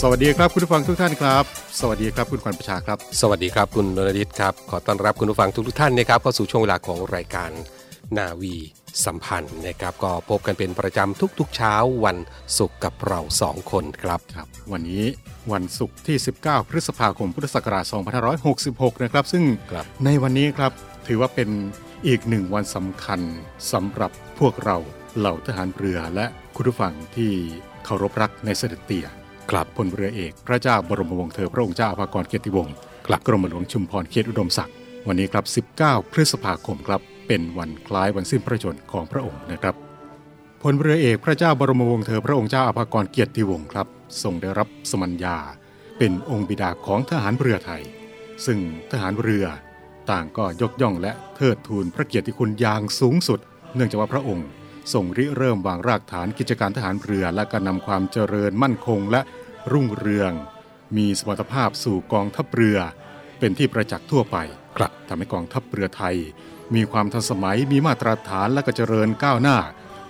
สวัสดีครับคุณผู้ฟังทุกท่านครับ สวัสดีครับคุณขวัญประชาครับ สวัสดีครับคุณนรดิตครับ ขอต้อนรับคุณผู้ฟังทุกๆท่านนะครับเข้าสู่ช่วงเวลาของรายการนาวีสัมพันธ์นะครับก็พบกันเป็นประจำทุกๆเช้าวันศุกร์กับเราสองคนครับครับ วันนี้วันศุกร์ที่ 19 พฤษภาคมพุทธศักราช2566 นะครับ ซึ่งครับในวันนี้ครับถือว่าเป็นอีกหนึ่งวันสำคัญสำหรับพวกเราเหล่าทหารเรือและคุณผู้ฟังที่เคารพรักในเสด็จเตี่ย ครับพลเรือเอก พระเจ้าบรมวงศ์เธอพระองค์เจ้าอภากรเกียรติวงศ์ครับกรมหลวงชุมพรเขตอุดมศักดิ์วันนี้ครับ 19 พฤษภาคมครับ เป็นวันคล้ายวันสิ้นพระชนม์ของพระองค์นะครับพลเรือเอกพระเจ้าบรมวงศ์เธอพระองค์เจ้าอภากรเกียรติวงศ์ครับทรงได้รับสมัญญา เป็นองค์บิดาของทหารเรือไทย ซึ่งทหารเรือต่างก็ยกย่องและเทิดทูนพระเกียรติคุณอย่างสูงสุด เนื่องจากว่าพระองค์ ทรงริเริ่มวางรากฐานกิจการทหารเรือและการนำความเจริญมั่นคงและรุ่งเรือง มีสมรรถภาพสู่กองทัพเรือ เป็นที่ประจักษ์ทั่วไปครับทำให้กองทัพเรือไทย มีความทันสมัยมีมาตรฐานและก็เจริญก้าวหน้า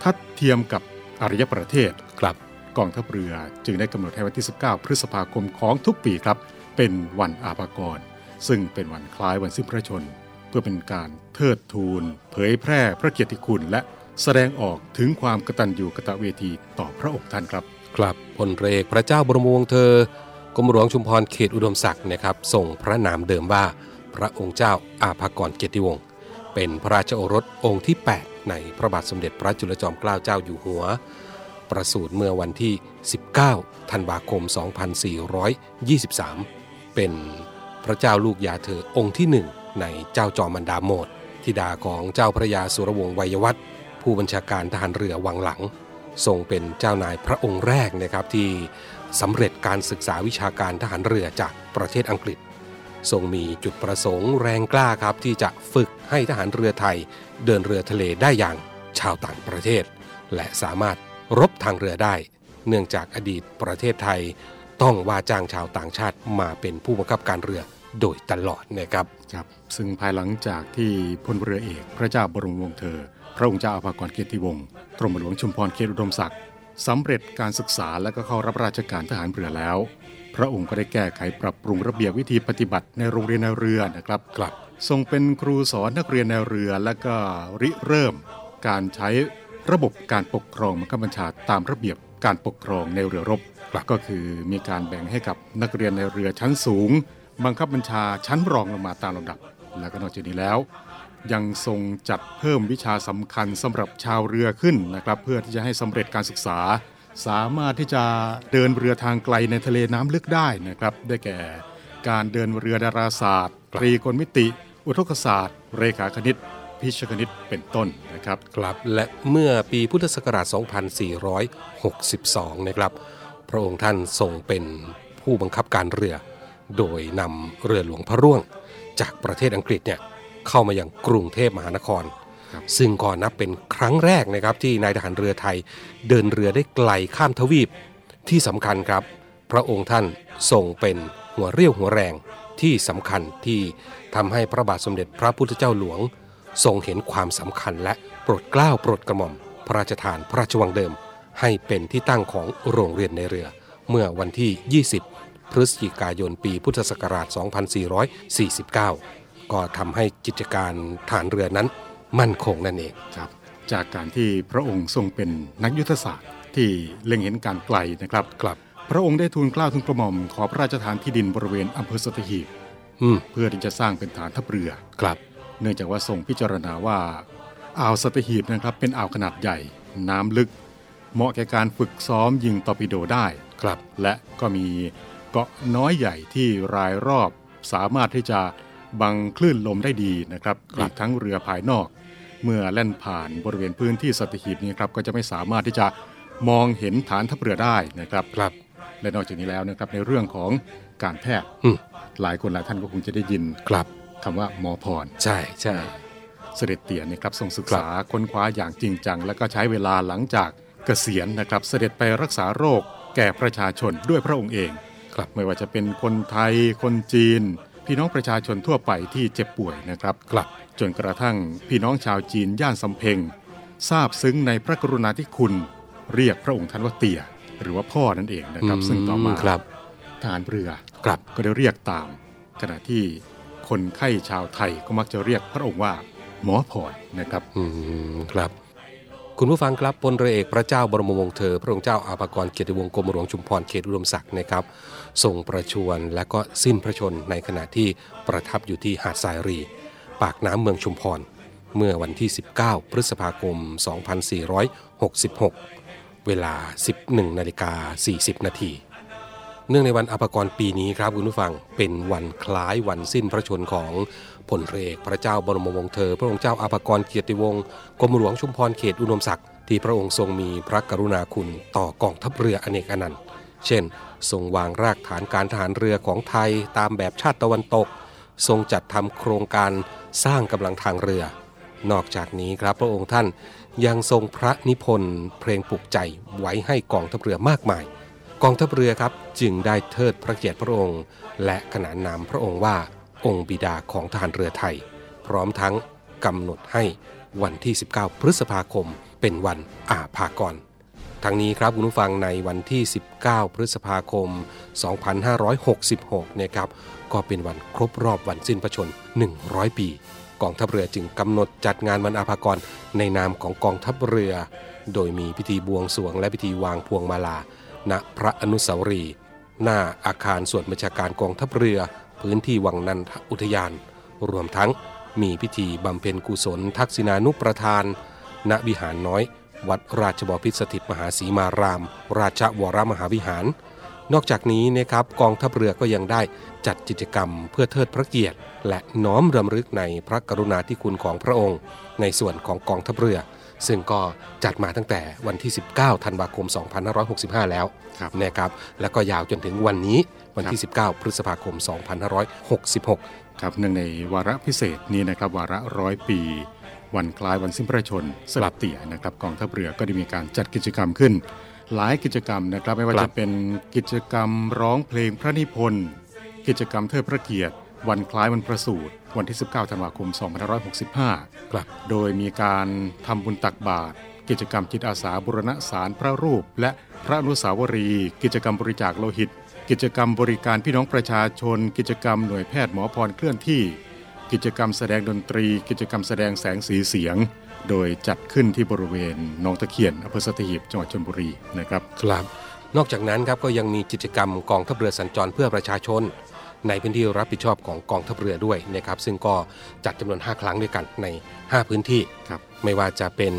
ทัดเทียมกับอารยประเทศครับกองทัพเรือจึงได้กำหนดให้วันที่ 19 พฤษภาคมของทุกปีครับ เป็นวันอาภากร ซึ่งเป็นวันคล้ายวันสิ้นพระชนม์เพื่อเป็นการเทิดทูน เผยแพร่พระเกียรติคุณและ แสดงออกถึงความกตัญญูกตเวทีต่อพระองค์ท่านครับ ครับพลเรือเอกพระเจ้าบรมวงศ์เธอกรมหลวงชุมพรเขตอุดมศักดิ์นะครับส่งพระนามเดิมว่า พระองค์เจ้าอาภากรเกียรติวงศ์เป็นพระราชโอรสองค์ที่ 8 ในพระบาทสมเด็จพระจุลจอมเกล้าเจ้าอยู่หัว ประสูติเมื่อวันที่ 19 ธันวาคม 2423 เป็นพระเจ้าลูกยาเธอองค์ที่หนึ่งในเจ้าจอมันดาโมดธิดาของเจ้าพระยาสุรวงศ์วัยวัฒน์ ผู้บัญชาการทหารเรือวังหลัง ทรงเป็นเจ้านายพระองค์แรกนะครับที่สำเร็จการศึกษาวิชาการทหารเรือจากประเทศอังกฤษ ทรงมีจุดประสงค์แรงกล้าครับที่จะฝึกให้ทหารเรือไทย เดินเรือทะเลได้อย่างชาวต่างประเทศ และสามารถรบทางเรือได้ เนื่องจากอดีตประเทศไทย ต้องว่าจ้างชาวต่างชาติมาเป็นผู้บังคับการเรือโดยตลอดนะครับครับ ซึ่งภายหลังจากที่พลเรือเอกพระเจ้าบรมวงศ์เธอ พระองค์เจ้าอาภากรเกียรติวงศ์กรมหลวงชุมพรเขตอุดมศักดิ์สำเร็จการศึกษาและก็เข้ารับราชการทหารเรือแล้ว พระองค์ก็ได้แก้ไขปรับปรุงระเบียบวิธีปฏิบัติในโรงเรียนในเรือนะครับครับทรงเป็นครูสอนนักเรียนในเรือและก็ริเริ่ม การใช้ระบบการปกครองบังคับบัญชาตามระเบียบการปกครองในเรือรบก็คือมีการแบ่งให้กับนักเรียนในเรือชั้นสูง บังคับบัญชาชั้นรองลงมาตามลำดับ และก็นอกจากนี้แล้ว ยังทรงจัดเพิ่มวิชาสำคัญสำหรับชาวเรือขึ้นนะครับ เพื่อที่จะให้สำเร็จการศึกษา สามารถที่จะเดินเรือทางไกลในทะเลน้ำลึกได้นะครับ ได้แก่การเดินเรือดาราศาสตร์ตรีกลมิติ อุทกศาสตร์ เรขาคณิต พิชคณิตเป็นต้นนะครับครับและเมื่อปีพุทธศักราช 2462 นะครับ พระองค์ท่านทรงเป็นผู้บังคับการเรือ โดยนำเรือหลวงพระร่วง จากประเทศอังกฤษเนี่ย เข้ามายังกรุงเทพมหานครครับซึ่งก็นับเป็นครั้งแรกนะครับที่นายทหารเรือไทยเดินเรือได้ไกลข้ามทวีปที่สำคัญครับ พระองค์ท่านทรงเป็นหัวเรี่ยวหัวแรงที่สำคัญที่ทำให้พระบาทสมเด็จพระพุทธเจ้าหลวง ทรงเห็นความสำคัญและโปรดเกล้าโปรดกระหม่อม พระราชทานพระราชวังเดิม ให้เป็นที่ตั้งของโรงเรียนในเรือ เมื่อวันที่ 20 พฤศจิกายนปีพุทธศักราช 2449 ก็ทำให้กิจการฐานเรือนั้นมั่นคงนั่นเองครับ จากการที่พระองค์ทรงเป็นนักยุทธศาสตร์ ที่เล็งเห็นการไกลนะครับครับ พระองค์ได้ทูลเกล้าทูลกระหม่อมขอพระราชทานที่ดินบริเวณอำเภอสัตหีบอืมเพื่อที่จะสร้างเป็นฐานทัพเรือครับ เนื่องจากว่าทรงพิจารณาว่าอ่าวสัตหีบนะครับเป็นอ่าวขนาดใหญ่ น้ำลึก เหมาะแก่การฝึกซ้อมยิงตอร์ปิโดได้ครับ และก็มีเกาะน้อยใหญ่ที่รายรอบสามารถที่จะ บังคลื่นลมได้ดีนะครับครับอีกทั้งเรือภายนอก เมื่อแล่นผ่านบริเวณพื้นที่สัตหีบนี้ครับก็จะไม่สามารถที่จะมองเห็นฐานทัพเรือได้นะครับครับและนอกจากนี้แล้วนะครับในเรื่องของการแพทย์อืมหลายคนหลายท่านก็คงจะได้ยินครับคำว่าหมอพร ใช่ใช่เสด็จเตี่ยนะครับทรงศึกษาค้นคว้าอย่างจริงจัง และก็ใช้เวลาหลังจากเกษียณนะครับ เสด็จไปรักษาโรคแก่ประชาชนด้วยพระองค์เองครับไม่ว่าจะเป็นคนไทยคนจีน พี่น้องประชาชนทั่วไปที่เจ็บป่วยนะครับครับจนกระทั่งพี่น้องชาวจีนย่านสำเพ็งทราบซึ้งในพระกรุณาธิคุณ เรียกพระองค์ท่านว่าเตี่ยหรือว่าพ่อนั่นเองนะครับ ซึ่งต่อมาครับทหารเรือครับก็ได้เรียกตาม ขณะที่คนไข้ชาวไทยก็มักจะเรียกพระองค์ว่า หมอพรนะครับอืมครับ คุณผู้ฟังครับพลเรือเอกพระเจ้าบรมวงศ์เธอ พระองค์เจ้าอาภากรเกียรติวงศ์กรมหลวงชุมพรเขตอุดมศักดิ์นะครับ ทรงประชวรและก็สิ้นพระชนในขณะที่ประทับอยู่ที่หาดทรายรี ปากน้ำเมืองชุมพร เมื่อวันที่ 19 พฤษภาคม 2466 เวลา 11นาฬิกา40 นาที เนื่องในวันอภกรปีนี้ครับคุณผู้ฟังเป็นวันคล้ายวันสิ้นพระชนของพลเรือเอกพระเจ้าบรมวงศ์เธอ พระองค์เจ้าอภากรเกียรติวงศ์กรมหลวงชุมพรเขตอุดมศักดิ์ที่พระองค์ทรงมีพระกรุณาคุณต่อกองทัพเรืออเนกอนันต์ เช่น ทรงวางรากฐานการทหารเรือของไทยตามแบบชาติตะวันตก ทรงจัดทำโครงการสร้างกำลังทางเรือ นอกจากนี้ครับพระองค์ท่านยังทรงพระนิพนธ์เพลงปลุกใจไว้ให้กองทัพเรือมากมาย กองทัพเรือครับจึงได้เทิดพระเกียรติพระองค์ และขนานนามพระองค์ว่าองค์บิดาของทหารเรือไทย พร้อมทั้งกำหนดให้วันที่ 19 พฤษภาคม เป็นวันอาภากร ทั้งนี้ครับคุณผู้ฟังในวันที่ 19 พฤษภาคม 2566เนี่ยครับก็เป็นวันครบรอบวันสิ้นพระชน 100 ปี กองทัพเรือจึงกำหนดจัดงานวันอาภากรในนามของกองทัพเรือ โดยมีพิธีบวงสรวงและพิธีวางพวงมาลา ณพระอนุสาวรีย์หน้าอาคารส่วนบัญชาการกองทัพเรือ พื้นที่วังนันทอุทยาน รวมทั้งมีพิธีบำเพ็ญกุศล ทักษิณานุประทาน ณวิหารน้อย วัดราชบพิตรสถิตมหาศรีมาราม ราชวรมหาวิหาร นอกจากนี้นะครับกองทัพเรือก็ยังได้จัดกิจกรรมเพื่อเทิดพระเกียรติ และน้อมรำลึกในพระกรุณาธิคุณของพระองค์ ในส่วนของกองทัพเรือ ซึ่งก็จัดมาตั้งแต่วันที่ 19 ธันวาคม 2565 แล้วครับนะครับแล้วก็ยาวจนถึงวันนี้วันที่ 19 พฤษภาคม 2566 ครับเนื่องในวาระพิเศษนี้นะครับวาระร้อยปี วันคล้ายวันสิ้นพระชนสลับเตี่ยนะครับกองทัพเรือก็ได้มีการจัดกิจกรรมขึ้น หลายกิจกรรมนะครับไม่ว่าครัจะบเป็นกิจกรรมร้องเพลงพระนิพนธ์กิจกรรมเทิดพระเกียรติ วันคล้ายวันประสูติวันที่ 19 ธันวาคม 2565ครับโดยมีการทำบุญตักบาตรกิจกรรมจิตอาสาบุรณะสารพระรูป และพระอนุสาวรีย์กิจกรรมบริจาคโลหิต กิจกรรมบริการพี่น้องประชาชน กิจกรรมหน่วยแพทย์หมอพรเคลื่อนที่ กิจกรรมแสดงดนตรี กิจกรรมแสดงแสงสีเสียง โดยจัดขึ้นที่บริเวณหนองตะเคียนอำเภอสัตหีบจังหวัดชลบุรีนะครับครับนอกจากนั้นครับก็ยังมีกิจกรรมกองทัพเรือสัญจรเพื่อประชาชน ในพื้นที่รับผิดชอบของกองทัพเรือด้วยนะครับซึ่งก็จัดจำนวน 5 ครั้งด้วยกันใน 5 พื้นที่ครับไม่ว่าจะเป็น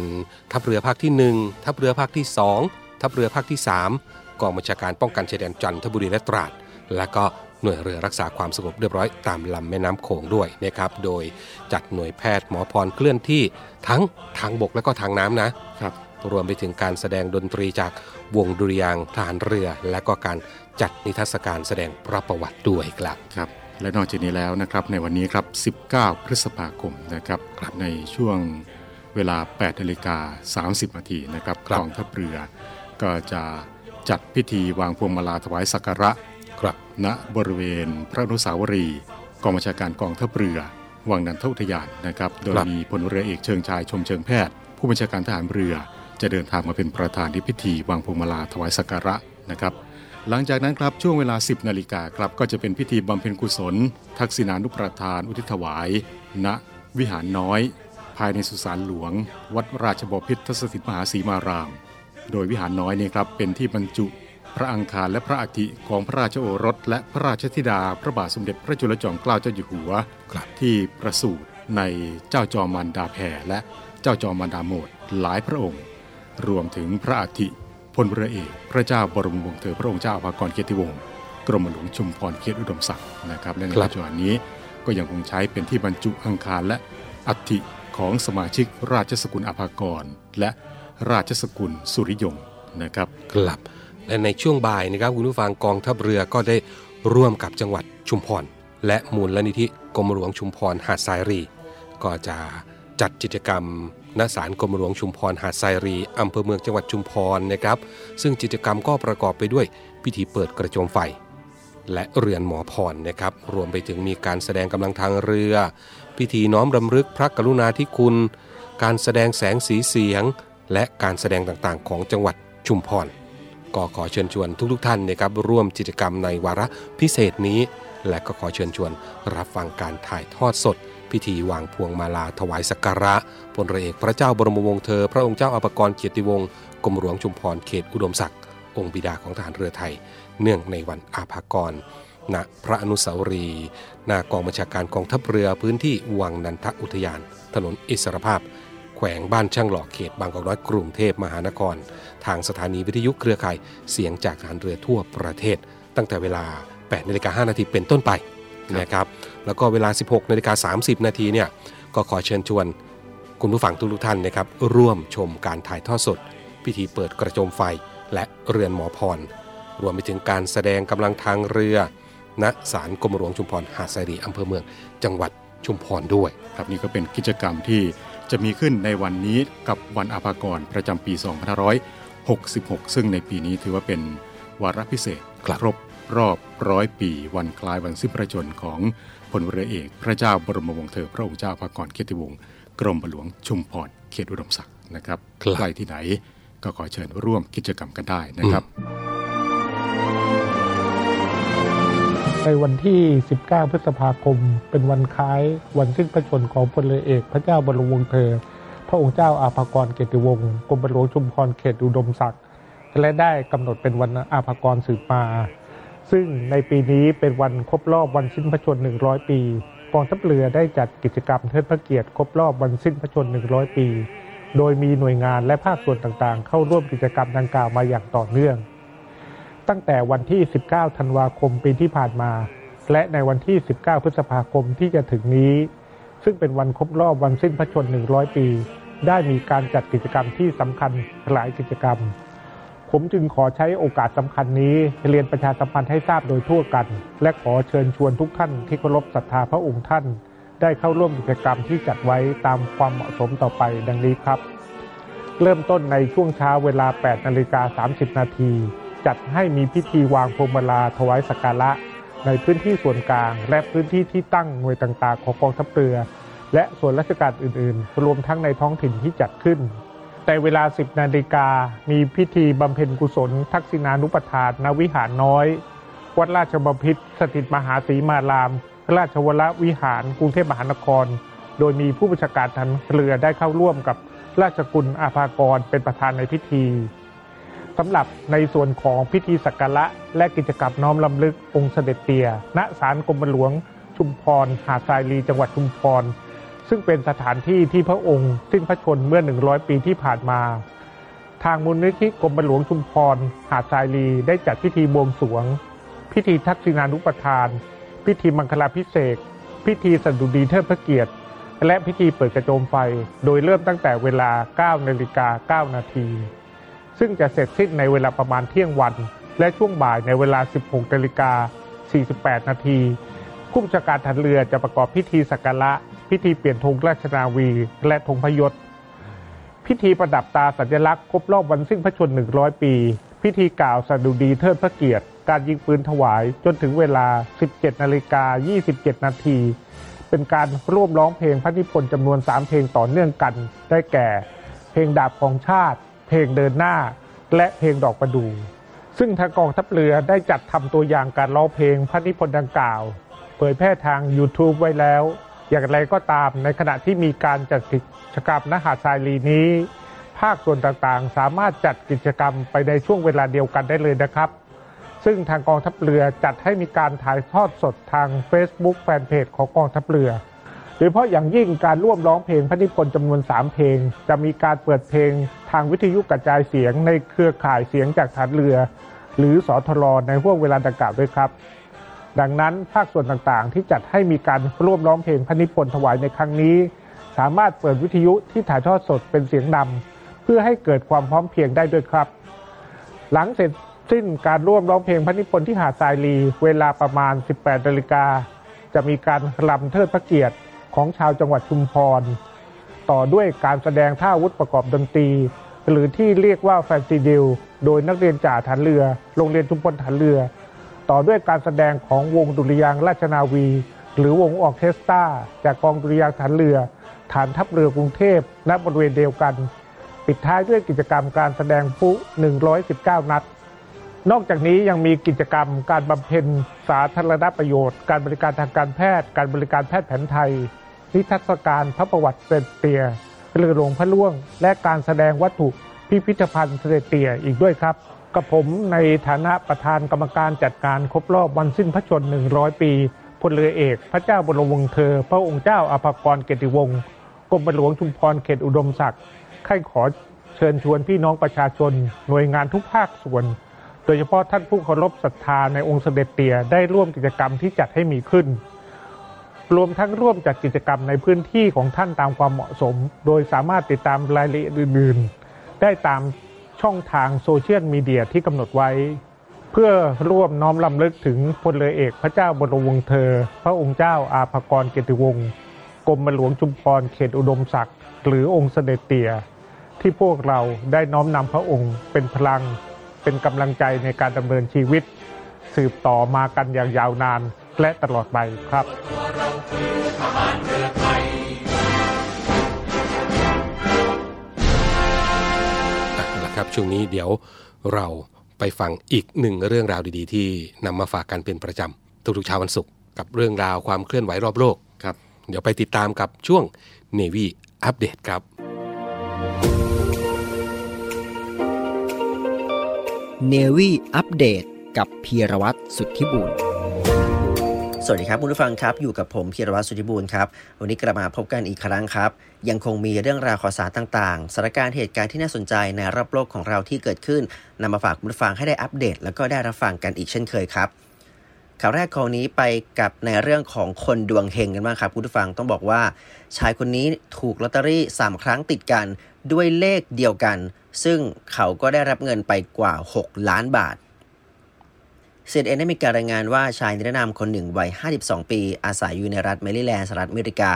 ทัพเรือภาคที่ 1 ทัพเรือภาคที่ 2 ทัพเรือภาคที่ 3 กองบัญชาการป้องกันชายแดนจันทบุรีและตราด และก็ หน่วยเรือรักษาความสงบเรียบร้อยตามลำแม่น้ำโขงด้วยนะครับ โดยจัดหน่วยแพทย์หมอพรเคลื่อนที่ทั้งทางบกและก็ทางน้ำนะครับรวมไปถึงการแสดงดนตรีจากวงดุริยางค์ทหารเรือ และก็การจัดนิทรรศการแสดงพระประวัติด้วยครับครับและนอกจากนี้แล้วนะครับในวันนี้ครับ 19 พฤษภาคมนะครับในช่วงเวลา 8นาฬิกา30นาทีนะครับครับกองทัพเรือ ก็จะจัดพิธีวางพวงมาลาถวายสักการะ ครับณบริเวณพระอนุสาวรีย์กองบัญชาการกองทัพเรือ วังนันทอุทยานนะครับ โดยครับมีพลเรือเอกเชิงชายชมเชิงแพทย์ ผู้บัญชาการทหารเรือ จะเดินทางมาเป็นประธานในพิธีวางพวงมาลาถวายสักการะนะครับ หลังจากนั้นครับช่วงเวลา 10นาฬิกาครับก็จะเป็นพิธีบำเพ็ญกุศล ทักษิณานุประทาน อุทิศถวาย ณ วิหารน้อย ภายในสุสานหลวง วัดราชบพิตรสถิตมหาศรีมาราม โดยวิหารน้อยนี่ครับเป็นที่บรรจุ พระอังคารและพระอัฐิของพระราชโอรส และพระราชธิดาพระบาทสมเด็จพระจุลจอมเกล้าเจ้าอยู่หัวที่ประสูติในเจ้าจอมมารดาแพรและเจ้าจอมมารดาโมดหลายพระองค์ รวมถึงพระอัฐิพลเรือเอกพระเจ้าบรมวงศ์เธอพระองค์เจ้าอภากรเกียรติวงศ์กรมหลวงชุมพรเขตอุดมศักดิ์นะครับและในปัจจุบันนี้ก็ยังคงใช้เป็นที่บรรจุอังคารและอัฐิของสมาชิกราชสกุลอภากร และราชสกุลสุริยงนะครับครับ และในช่วงบ่ายนะครับคุณผู้ฟังกองทัพเรือก็ได้ร่วมกับจังหวัดชุมพรและมูลนิธิกรมหลวงชุมพรหาดทรายรี ก็จะจัดกิจกรรมณศาลกรมหลวงชุมพรหาดทรายรีอำเภอเมืองจังหวัดชุมพรนะครับ ซึ่งกิจกรรมก็ประกอบไปด้วยพิธีเปิดกระโจมไฟ และเรือนหมอพรนะครับ รวมไปถึงมีการแสดงกำลังทางเรือ พิธีน้อมรำลึกพระกรุณาธิคุณ การแสดงแสงสีเสียง และการแสดงต่างๆ ของจังหวัดชุมพร ก็ขอเชิญชวนทุกๆท่านนะครับร่วมกิจกรรมในวาระพิเศษนี้ และก็ขอเชิญชวนรับฟังการถ่ายทอดสด พิธีวางพวงมาลาถวายสักการะพลเรือเอกพระเจ้าบรมวงศ์เธอ พระองค์เจ้าอภกรเกียรติวงศ์กรมหลวงชุมพรเขตอุดมศักดิ์องค์บิดาของทหารเรือไทย เนื่องในวันอาภากรณพระอนุสาวรีย์หน้ากองบัญชาการกองทัพเรือพื้นที่วังนันทอุทยาน ถนนอิสรภาพ แขวงบ้านช่างหล่อเขตบางกอกน้อยกรุงเทพมหานคร ทางสถานีวิทยุเครือข่ายเสียงจากทหารเรือทั่วประเทศ ตั้งแต่เวลา8นาฬิกา5นาทีเป็นต้นไปนะครับแล้วก็เวลา 16นาฬิกา30 นาทีเนี่ยก็ขอเชิญชวนคุณผู้ฟังทุกๆท่านนะครับร่วมชมการถ่ายทอดสด พิธีเปิดกระโจมไฟและเรือนหมอพร รวมไปถึงการแสดงกำลังทางเรือณศาลกรมหลวงชุมพรหาดทรายรีอำเภอเมืองจังหวัดชุมพรด้วยครับนี่ก็เป็นกิจกรรมที่จะมีขึ้นในวันนี้กับวันอาภากรประจำปี 2566 ซึ่งในปีนี้ถือว่าเป็นวาระพิเศษครับครบรอบร้อยปีวันคล้ายวันสิ้นพระชนม์ของพลเรือเอก พระเจ้าบรมวงศ์เธอพระองค์เจ้าอาภากรเกียรติวงศ์กรมหลวงชุมพรเขตอุดมศักดิ์นะครับครับใกล้ที่ไหนก็ขอเชิญร่วมกิจกรรมกันได้นะครับ ในวันที่ 19 พฤษภาคม เป็นวันคล้ายวันสิ้นพระชนม์ของพลเรือเอก พระเจ้าบรมวงศ์เธอพ ระองค์เจ้าอาภากรเกติวงศ์กรมหลวงชุมพรเขตอุดมศักดิ์และได้กำหนดเป็นวันอาภากรสืบมา ซึ่งในปีนี้เป็นวันครบรอบวันสิ้นพระชนม์100 ปีกองทัพเรือได้จัดกิจกรรมเทิดพระเกียรติครบรอบวันสิ้นพระชนม์100 ปี โดยมีหน่วยงานและภาคส่วนต่างๆ เข้าร่วมกิจกรรมดังกล่าวมาอย่างต่อเนื่อง ตั้งแต่วันที่ 19 ธันวาคมปีที่ผ่านมา และในวันที่ 19 พฤษภาคมที่จะถึงนี้ ซึ่งเป็นวันครบรอบวันสิ้นพระชนม์100 ปี ได้มีการจัดกิจกรรมที่สำคัญหลายกิจกรรม ผมจึงขอใช้โอกาสสำคัญนี้ เรียนประชาสัมพันธ์ให้ทราบโดยทั่วกัน และขอเชิญชวนทุกท่านที่เคารพศรัทธาพระองค์ท่าน ได้เข้าร่วมกิจกรรมที่จัดไว้ตามความเหมาะสมต่อไปดังนี้ครับ เริ่มต้นในช่วงเช้าเวลา 8นาฬิกา30 นาทีจัดให้มีพิธีวางพวงมาลาถวายสักการะในพื้นที่ส่วนกลาง และพื้นที่ที่ตั้งหน่วยต่างๆ ของกองทัพเรือ และส่วนราชการอื่นๆ รวมทั้งในท้องถิ่นที่จัดขึ้น แต่เวลา 10 นาฬิกา มีพิธีบำเพ็ญกุศล ทักษิณานุปทานณวิหารน้อย วัดราชบพิตรสถิตมหาศรีมาราม ราชวรวิหารกรุงเทพมหานคร โดยมีผู้บัญชาการทันเรือได้เข้าร่วมกับราชกุลอาภากรเป็นประธานในพิธีสำหรับในส่วนของพิธีสักการะและกิจกรรมน้อมลำลึกองค์เสด็จเตี่ย ณ ศาลกรมหลวงชุมพร หาดทรายลีจังหวัดชุมพร ซึ่งเป็นสถานที่ที่พระองค์สิ้นพระชนเมื่อ 100 ปีที่ผ่านมา ทางมูลนิธิกรมหลวงชุมพร หาดทรายลีได้จัดพิธีบวงสรวง พิธีทักษิณานุปทาน พิธีมังคลาพิเศษพิธีสดุดีเทิดพระเกียรติ และพิธีเปิดกระโจมไฟ โดยเริ่มตั้งแต่เวลา 9 นาฬิกา 9 นาที ซึ่งจะเสร็จสิ้นในเวลาประมาณเที่ยงวัน และช่วงบ่ายในเวลา 16 นาฬิกา 48 นาทีผู้บัญชาการทันเรือจะประกอบพิธีสักการะ พิธีเปลี่ยนธงราชนาวี และธงพยศ พิธีประดับตาสัญลักษณ์ครบรอบวันสิ้นพระชนม์100 ปี พิธีกล่าวสดุดีเทิดพระเกียรติ การยิงปืนถวายจนถึงเวลา 17นาฬิกา27 นาที เป็นการร่วมร้องเพลงพระนิพนธ์จำนวน 3 เพลงต่อเนื่องกัน ได้แก่ เพลงดาบของชาติ เพลงเดินหน้า และเพลงดอกประดู่ซึ่งทางกองทัพเรือได้จัดทำตัวอย่างการร้องเพลงพระนิพนธ์ดังกล่าว เผยแพร่ทาง YouTube ไว้แล้ว อย่างไรก็ตามในขณะที่มีการจัดกิจกรรมนหาดทรายลีนี้ ภาคส่วนต่างๆ สามารถจัดกิจกรรมไปในช่วงเวลาเดียวกันได้เลยนะครับ ซึ่งทางกองทัพเรือจัดให้มีการถ่ายทอดสดทาง Facebook แฟนเพจของกองทัพเรือโดยเฉพาะอย่างยิ่งการร่วมร้องเพลงพระนิพนธ์จำนวน 3 เพลง จะมีการเปิดเพลงทางวิทยุกระจายเสียงในเครือข่ายเสียงจากฐานเรือ หรือสอทรในห่วงเวลาดังกล่าวด้วยครับ ดังนั้นภาคส่วนต่างๆ ที่จัดให้มีการร่วมร้องเพลงพระนิพนธ์ถวายในครั้งนี้ สามารถเปิดวิทยุที่ถ่ายทอดสดเป็นเสียงนำเพื่อให้เกิดความพร้อมเพรียงได้ด้วยครับ หลังเสร็จสิ้นการร่วมร้องเพลงพระนิพนธ์ที่หาดทรายรี เวลาประมาณ 18นาฬิกาจะมีการรำเทิดพระเกียรติของชาวจังหวัดชุมพร ต่อด้วยการแสดงท่าอาวุธประกอบดนตรี หรือที่เรียกว่า fancy drill โดยนักเรียนจ่าทหารเรือ โรงเรียนชุมพลทหารเรือ ต่อด้วยการแสดงของวงดุริยางค์ราชนาวี หรือวงออเคสตราจากกองดุริยางฐานเรือ ฐานทัพเรือกรุงเทพณบริเวณเดียวกัน ปิดท้ายด้วยกิจกรรมการแสดงพลุ119 นัด นอกจากนี้ยังมีกิจกรรมการบำเพ็ญสาธารณประโยชน์ การบริการทางการแพทย์ การบริการแพทย์แผนไทย นิทรรศการพระประวัติเสด็จเตียเรือหลวงพระล่วง และการแสดงวัตถุพิพิธภัณฑ์เสด็จเตียอีกด้วยครับ กับผมในฐานะประธานกรรมการจัดการครบรอบวันสิ้นพระชนม์100 ปีพลเรือเอก พระเจ้าบรมวงศ์เธอ พระองค์เจ้าอภากรเกติวงศ์กรมหลวงชุมพรเขตอุดมศักดิ์ใครขอเชิญชวนพี่น้องประชาชน หน่วยงานทุกภาคส่วน โดยเฉพาะท่านผู้เคารพศรัทธาในองค์เสด็จเตี่ยได้ร่วมกิจกรรมที่จัดให้มีขึ้น รวมทั้งร่วมจัดกิจกรรมในพื้นที่ของท่านตามความเหมาะสม โดยสามารถติดตามรายละเอียดอื่น ๆ ได้ตาม ช่องทางโซเชียลมีเดียที่กำหนดไว้ เพื่อร่วมน้อมลำลึกถึงพลเรือเอกพระเจ้าบรมวงศ์เธอ พระองค์เจ้าอาภากรเกติวงศ์กรมหลวงชุมพรเขตอุดมศักดิ์หรือองค์เสด็จเตี่ยที่พวกเราได้น้อมนำพระองค์เป็นพลัง เป็นกำลังใจในการดำเนินชีวิต สืบต่อมากันอย่างยาวนานและตลอดไปครับ อะละครับช่วงนี้เดี๋ยวเราไปฟังอีกหนึ่งเรื่องราวดีๆ ที่นำมาฝากกันเป็นประจำทุกๆเช้าวันศุกร์กับเรื่องราวความเคลื่อนไหวรอบโลกครับเดี๋ยวไปติดตามกับช่วง Navy อัปเดตครับเนวี่อัปเดตกับพีรวัตรสุทธิบุญ สวัสดีครับคุณผู้ฟังครับ อยู่กับผมพีรวัตรสุธิบูรณ์ครับ วันนี้กลับมาพบกันอีกครั้งครับ ยังคงมีเรื่องราวข่าวสารต่างๆสถานการณ์เหตุการณ์ที่น่าสนใจในรอบโลกของเราที่เกิดขึ้นนำมาฝากคุณผู้ฟังให้ได้อัปเดต แล้วก็ได้รับฟังกันอีกเช่นเคยครับข่าวแรกของนี้ไปกับในเรื่องของคนดวงเฮงกันบ้างครับคุณผู้ฟังต้องบอกว่า ชายคนนี้ถูกลอตเตอรี่ 3 ครั้งติดกันด้วยเลขเดียวกัน ซึ่งเขาก็ได้รับเงินไปกว่า 6 ล้านบาท เซนเอ็นได้มีการรายงานว่าชายนิรนามคนหนึ่งวัย 52 ปี อาศัยอยู่ในรัฐแมริแลนด์สหรัฐอเมริกา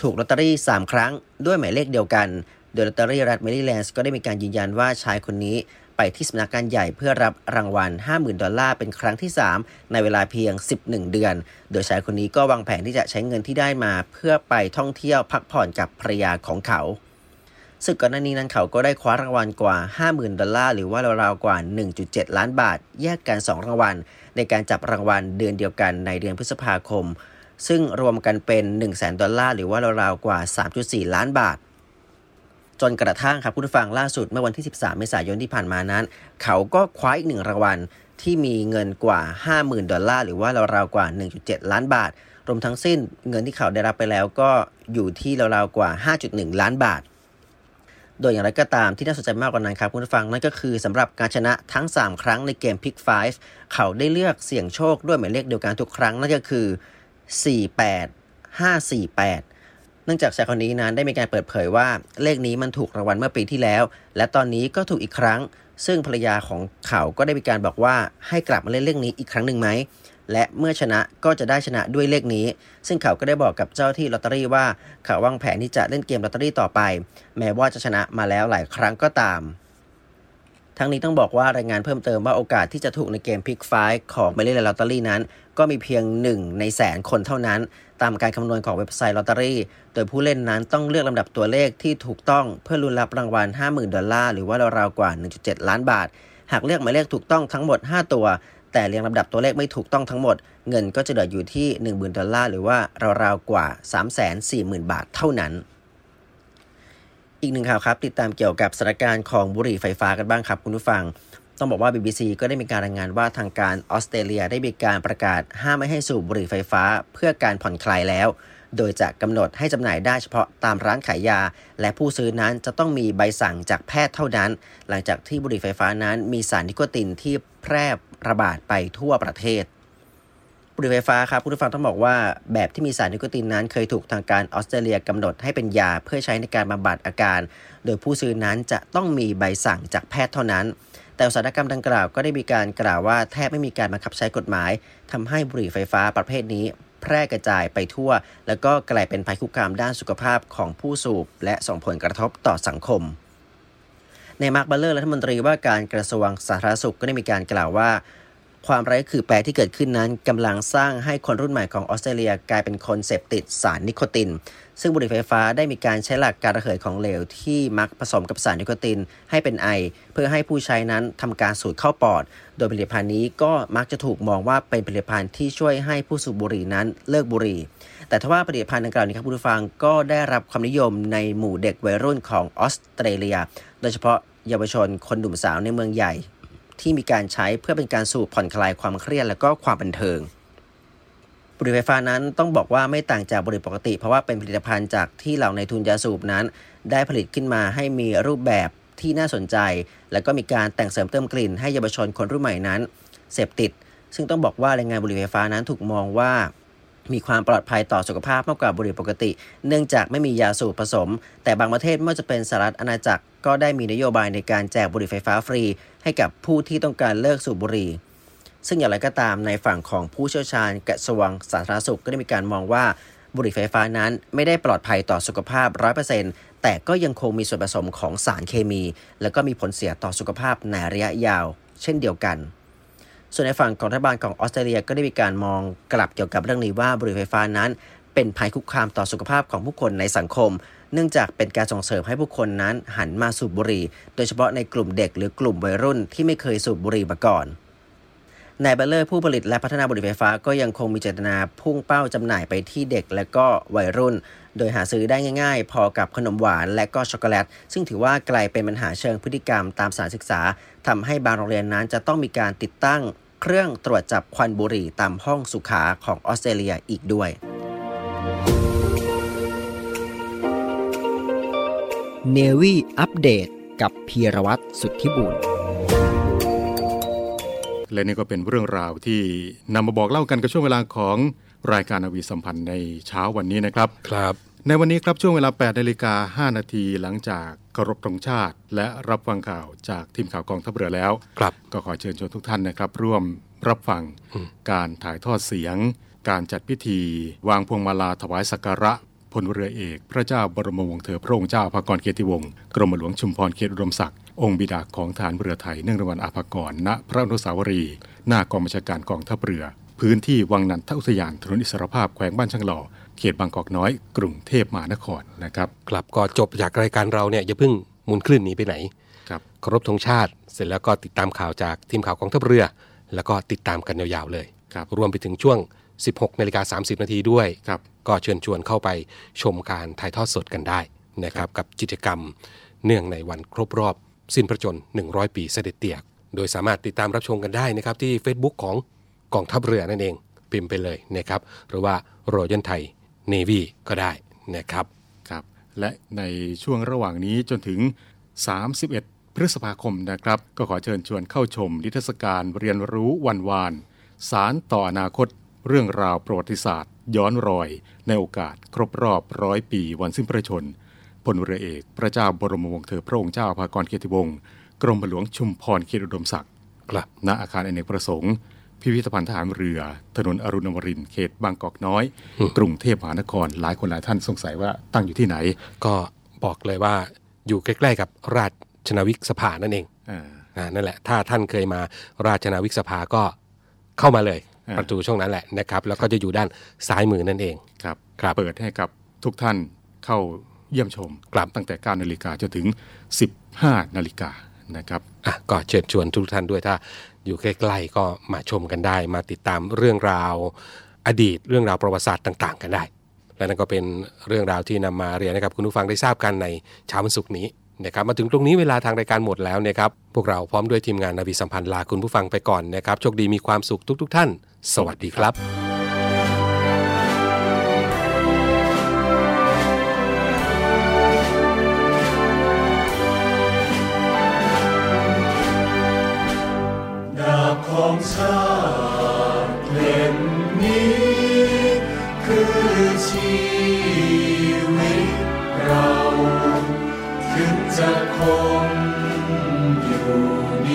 ถูกลอตเตอรี่ 3 ครั้ง ด้วยหมายเลขเดียวกัน โดยลอตเตอรี่รัฐแมริแลนด์ก็ได้มีการยืนยันว่าชายคนนี้ไปที่สำนักงานใหญ่เพื่อรับรางวัล 50,000 ดอลลาร์เป็นครั้งที่ 3 ในเวลาเพียง 11 เดือน โดยชายคนนี้ก็วางแผนที่จะใช้เงินที่ได้มา เพื่อไปท่องเที่ยวพักผ่อนกับภรรยาของเขา ซึ่งก่อนหน้านี้นั้นเขาก็ได้คว้ารางวัลกว่า 50,000 ดอลลาร์หรือว่าราวๆกว่า 1.7 ล้านบาท แยกกัน 2 รางวัล ในการจับรางวัลเดือนเดียวกันในเดือนพฤษภาคม ซึ่งรวมกันเป็น100,000 ดอลลาร์หรือว่าราวๆกว่า 3.4 ล้านบาท จนกระทั่งครับผู้ฟังล่าสุดเมื่อวันที่ 13 เมษายนที่ผ่านมานั้น เขาก็คว้าอีกหนึ่งรางวัลที่มีเงินกว่า 50,000 ดอลลาร์หรือว่าราวๆกว่า 1.7 ล้านบาท รวมทั้งสิ้นเงินที่เขาได้รับไปแล้วก็อยู่ที่ราวๆกว่า 5.1 ล้านบาท โดยอย่างไรก็ตามที่น่าสนใจมากกว่านั้นครับคุณผู้ฟังนั่นก็คือสำหรับการชนะทั้ง 3 ครั้งในเกม Pick 5 เขาได้เลือกเสี่ยงโชคด้วยหมายเลขเดียวกันทุกครั้ง นั่นก็คือ 48 548 เนื่องจากชายคนนี้นั้นได้มีการเปิดเผยว่า เลขนี้มันถูกรางวัลเมื่อปีที่แล้ว และตอนนี้ก็ถูกอีกครั้ง ซึ่งภรรยาของเขาก็ได้มีการบอกว่าให้กลับมาเล่นเลขนี้อีกครั้งหนึ่งไหม และเมื่อชนะก็จะได้ชนะด้วยเลขนี้ ซึ่งเขาก็ได้บอกกับเจ้าที่ลอตเตอรี่ว่า เขาวางแผนที่จะเล่นเกมลอตเตอรี่ต่อไป แม้ว่าจะชนะมาแล้วหลายครั้งก็ตาม ทั้งนี้ต้องบอกว่ารายงานเพิ่มเติมว่าโอกาสที่จะถูกในเกม Pick Five ของแมริแลนด์ลอตเตอรี่นั้น ก็มีเพียง 1 ในแสนคนเท่านั้น ตามการคำนวณของเว็บไซต์ลอตเตอรี่ โดยผู้เล่นนั้นต้องเลือกลำดับตัวเลขที่ถูกต้องเพื่อลุ้นรับรางวัล 50,000 ดอลลาร์หรือว่าราวๆกว่า 1.7 ล้านบาทหากเลือกหมายเลขถูกต้องทั้งหมด 5 ตัว แต่เรียงลำดับตัวเลขไม่ถูกต้องทั้งหมด เงินก็จะเหลืออยู่ที่ 10,000 ดอลลาร์หรือว่าราวๆกว่า 340,000 บาทเท่านั้น อีกหนึ่งข่าวครับ ติดตามเกี่ยวกับสถานการณ์ของบุหรี่ไฟฟ้ากันบ้างครับคุณผู้ฟัง ต้องบอกว่า BBC ก็ได้มีการรายงานว่าทางการออสเตรเลียได้มีการประกาศห้ามไม่ให้สูบบุหรี่ไฟฟ้าเพื่อการผ่อนคลายแล้วโดยจะกำหนดให้จำหน่ายได้เฉพาะตามร้านขายยา และผู้ซื้อนั้นจะต้องมีใบสั่งจากแพทย์เท่านั้น หลังจากที่บุหรี่ไฟฟ้านั้นมีสารนิโคตินที่แพร่ ระบาดไปทั่วประเทศบุหรี่ไฟฟ้าครับผู้ฟังต้องบอกว่าแบบที่มีสารนิโคตินนั้น เคยถูกทางการออสเตรเลียกำหนดให้เป็นยาเพื่อใช้ในการบำบัดอาการ โดยผู้ซื้อนั้นจะต้องมีใบสั่งจากแพทย์เท่านั้น แต่อุตสาหกรรมดังกล่าวก็ได้มีการกล่าวว่าแทบไม่มีการบังคับใช้กฎหมายทำให้บุหรี่ไฟฟ้าประเภทนี้ แพร่กระจายไปทั่ว แล้วก็กลายเป็นภัยคุกคามด้านสุขภาพของผู้สูบ และส่งผลกระทบต่อสังคม นายมาร์คบัตเลอร์รัฐมนตรีว่าการกระทรวงสาธารณสุขก็ได้มีการกล่าวว่า ความไร้คือแปรที่เกิดขึ้นนั้นกำลังสร้างให้คนรุ่นใหม่ของออสเตรเลียกลายเป็นคนเสพติดสารนิโคติน ซึ่งบุหรี่ไฟฟ้าได้มีการใช้หลักการระเหยของเหลวที่มักผสมกับสารนิโคตินให้เป็นไอ เพื่อให้ผู้ใช้นั้นทำการสูดเข้าปอด โดยผลิตภัณฑ์นี้ก็มักจะถูกมองว่าเป็นผลิตภัณฑ์ที่ช่วยให้ผู้สูบบุหรี่นั้นเลิกบุหรี่ แต่ทว่าผลิตภัณฑ์ดังกล่าวนี้ครับผู้ฟังก็ได้รับความนิยมในหมู่เด็กวัยรุ่นของออสเตรเลีย โดยเฉพาะเยาวชนคนหนุ่มสาวในเมืองใหญ่ ที่มีการใช้เพื่อเป็นการสูบผ่อนคลายความเครียดและก็ความบันเทิงบุหรี่ไฟฟ้านั้นต้องบอกว่าไม่ต่างจากบุหรี่ปกติ เพราะว่าเป็นผลิตภัณฑ์จากที่เหล่าในทุนยาสูบนั้น ได้ผลิตขึ้นมาให้มีรูปแบบที่น่าสนใจ และก็มีการแต่งเสริมเติมกลิ่น ให้เยาวชนคนรุ่นใหม่นั้น เสพติด ซึ่งต้องบอกว่าแรงงานบุหรี่ไฟฟ้านั้นถูกมองว่า มีความปลอดภัยต่อสุขภาพมากกว่าบุหรี่ปกติ เนื่องจากไม่มียาสูบผสม แต่บางประเทศไม่ว่าจะเป็นสหรัฐอาณาจักร ก็ได้มีนโยบายในการแจกบุหรี่ไฟฟ้าฟรี ให้กับผู้ที่ต้องการเลิกสูบบุหรี่ ซึ่งอย่างไรก็ตามในฝั่งของผู้เชี่ยวชาญกระทรวงสาธารณสุขก็ได้มีการมองว่าบุหรี่ไฟฟ้านั้นไม่ได้ปลอดภัยต่อสุขภาพ 100%แต่ก็ยังคงมีส่วนผสมของสารเคมี และก็มีผลเสียต่อสุขภาพในระยะยาว เช่นเดียวกัน ส่วนในฝั่งของรัฐบาลของออสเตรเลียก็ได้มีการมองกล่าวเกี่ยวกับเรื่องนี้ว่าบุหรี่ไฟฟ้านั้น เป็นภัยคุกคามต่อสุขภาพของผู้คนในสังคม เนื่องจากเป็นการส่งเสริมให้ผู้คนนั้นหันมาสูบบุหรี่ โดยเฉพาะในกลุ่มเด็กหรือกลุ่มวัยรุ่นที่ไม่เคยสูบบุหรี่มาก่อนนายบัตเลอร์ผู้ผลิตและพัฒนาบุหรี่ไฟฟ้าก็ยังคงมีเจตนาพุ่งเป้าจำหน่ายไปที่เด็กและก็วัยรุ่น โดยหาซื้อได้ง่ายๆ พอกับขนมหวานและก็ช็อกโกแลต ซึ่งถือว่ากลายเป็นปัญหาเชิงพฤติกรรมตามสถานศึกษาทำให้บางโรงเรียนนั้นจะต้องมีการติดตั้ง เครื่องตรวจจับควันบุหรี่ตามห้องสุขาของออสเตรเลียอีกด้วยเนวีอัปเดตกับพีรวัตรสุทธิบุญและนี่ก็เป็นเรื่องราวที่นำมาบอกเล่ากันกับช่วงเวลาของรายการอวีสัมพันธ์ในเช้าวันนี้นะครับ ครับ ในวันนี้ครับช่วงเวลา8นาฬิกา5นาทีหลังจากเคารพธงชาติ และรับฟังข่าวจากทีมข่าวกองทัพเรือแล้วครับก็ขอเชิญชวนทุกท่านนะครับ ร่วมรับฟังอืมการถ่ายทอดเสียง การจัดพิธี วางพวงมาลาถวายสักการะพลเรือเอก พระเจ้าบรมวงศ์เธอพระองค์เจ้าอาภากรเกียรติวงศ์กรมหลวงชุมพรเขตอุดมศักดิ์องค์บิดาของฐานเรือไทยเนื่องในวันอาภากรณพระอนุสาวรีย์หน้ากองบัญชาการกองทัพเรือ พื้นที่วังนันทอุทยานถนนอิสรภาพแขวงบ้านช่างหล่อ เขตบางกอกน้อย กรุงเทพมหานครนะครับครับก็จบจากรายการเราเนี่ยอย่าเพิ่งหมุนคลื่นหนีไปไหนครับเคารพธงชาติ เสร็จแล้วก็ติดตามข่าวจากทีมข่าวกองทัพเรือ แล้วก็ติดตามกันยาวๆเลยครับรวมไปถึงช่วง 16นาฬิกา30 นาทีด้วยครับก็เชิญชวนเข้าไปชมการถ่ายทอดสดกันได้นะครับกับกิจกรรมเนื่องในวันครบรอบ สิ้นพระชน 100 ปีเสด็จเตี่ยโดยสามารถติดตามรับชมกันได้นะครับที่ Facebook ของกองทัพเรือนั่นเองพิมพ์ไปเลยนะครับหรือว่า Royal Thai Navy ก็ได้นะครับครับ และในช่วงระหว่างนี้จนถึง 31 พฤษภาคมนะครับ ก็ขอเชิญชวนเข้าชมนิทรรศการเรียนรู้วันวาน สารต่ออนาคต เรื่องราวประวัติศาสตร์ ย้อนรอย ในโอกาสครบรอบร้อยปีวันสิ้นพระชนพลเรือเอก พระเจ้าบรมวงศ์เธอพระองค์เจ้าอาภากรเกียรติวงศ์กรมหลวงชุมพรเขตอุดมศักดิ์ครับณอาคารอเนกประสงค์ พิพิธภัณฑ์ทหารเรือ ถนนอรุณอมรินทร์เขตบางกอกน้อยอืมกรุงเทพมหานคร หลายคนหลายท่านสงสัยว่าตั้งอยู่ที่ไหน ก็บอกเลยว่าอยู่ใกล้ๆกับราชนาวิกสภานั่นเองอ่าอ่านั่นแหละ ถ้าท่านเคยมาราชนาวิกสภาก็เข้ามาเลยอ่าประตูช่องนั้นแหละนะครับ แล้วก็จะอยู่ด้านซ้ายมือนั่นเองครับครับเปิดให้กับทุกท่านเข้าเยี่ยมชมครับตั้งแต่9นาฬิกาจนถึง 15นาฬิกา นะครับอะก็เชิญชวนทุกท่านด้วยถ้าอยู่ใกล้ๆก็มาชมกันได้ มาติดตามเรื่องราวอดีตเรื่องราวประวัติศาสตร์ต่าง ๆ กันได้ และนั่นก็เป็นเรื่องราวที่นำมาเรียนให้กับคุณผู้ฟังได้ทราบกันในเช้าวันศุกร์นี้นะครับมาถึงตรงนี้เวลาทางรายการหมดแล้วนะครับพวกเราพร้อมด้วยทีมงานนาวีสัมพันธ์ลาคุณผู้ฟังไปก่อนนะครับโชคดีมีความสุขทุก ๆ ท่าน สวัสดีครับ 空有你。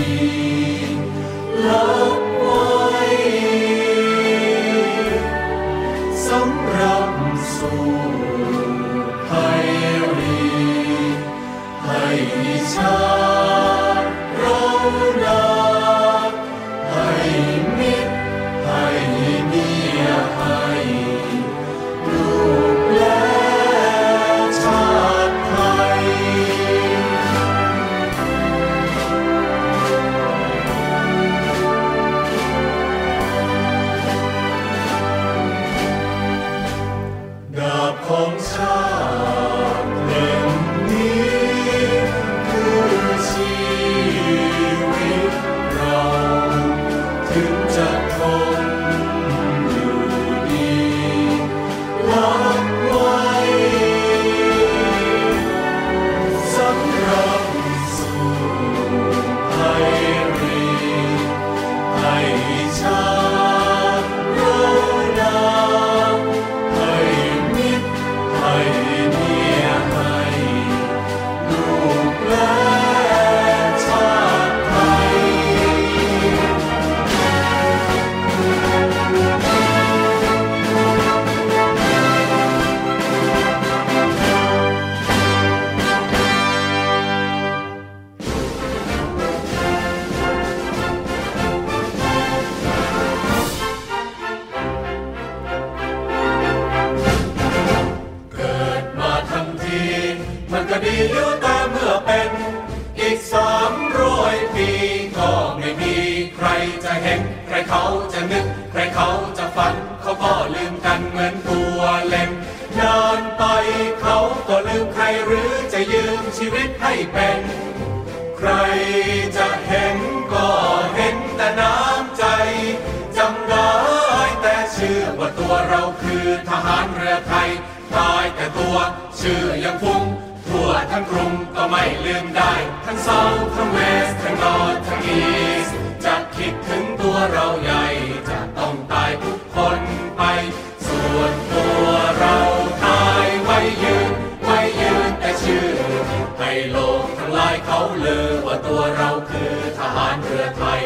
ลือว่าตัวเราคือทหารเรือไทย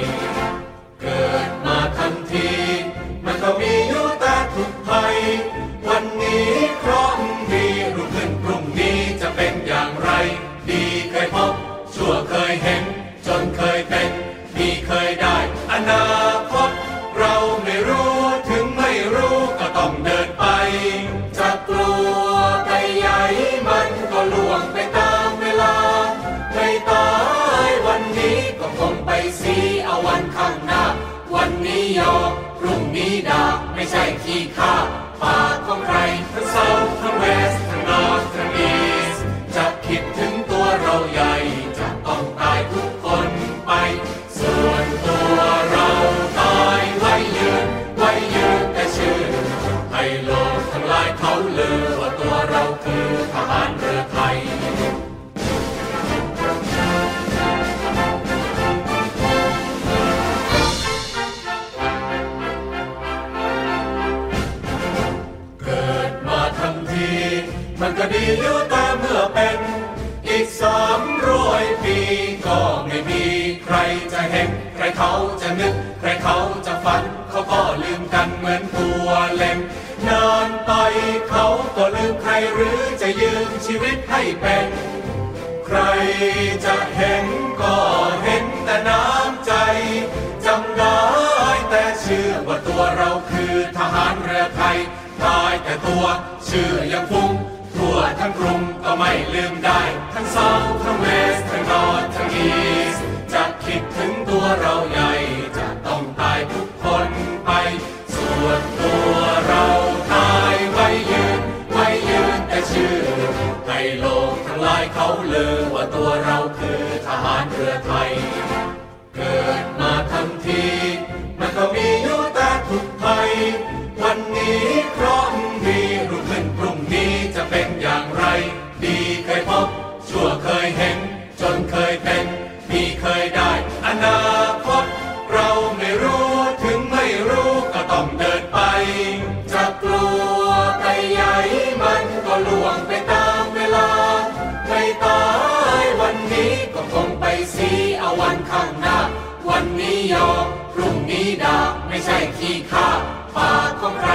great he comes. านเครือไทย ใช่ขี้ข้าปากของใคร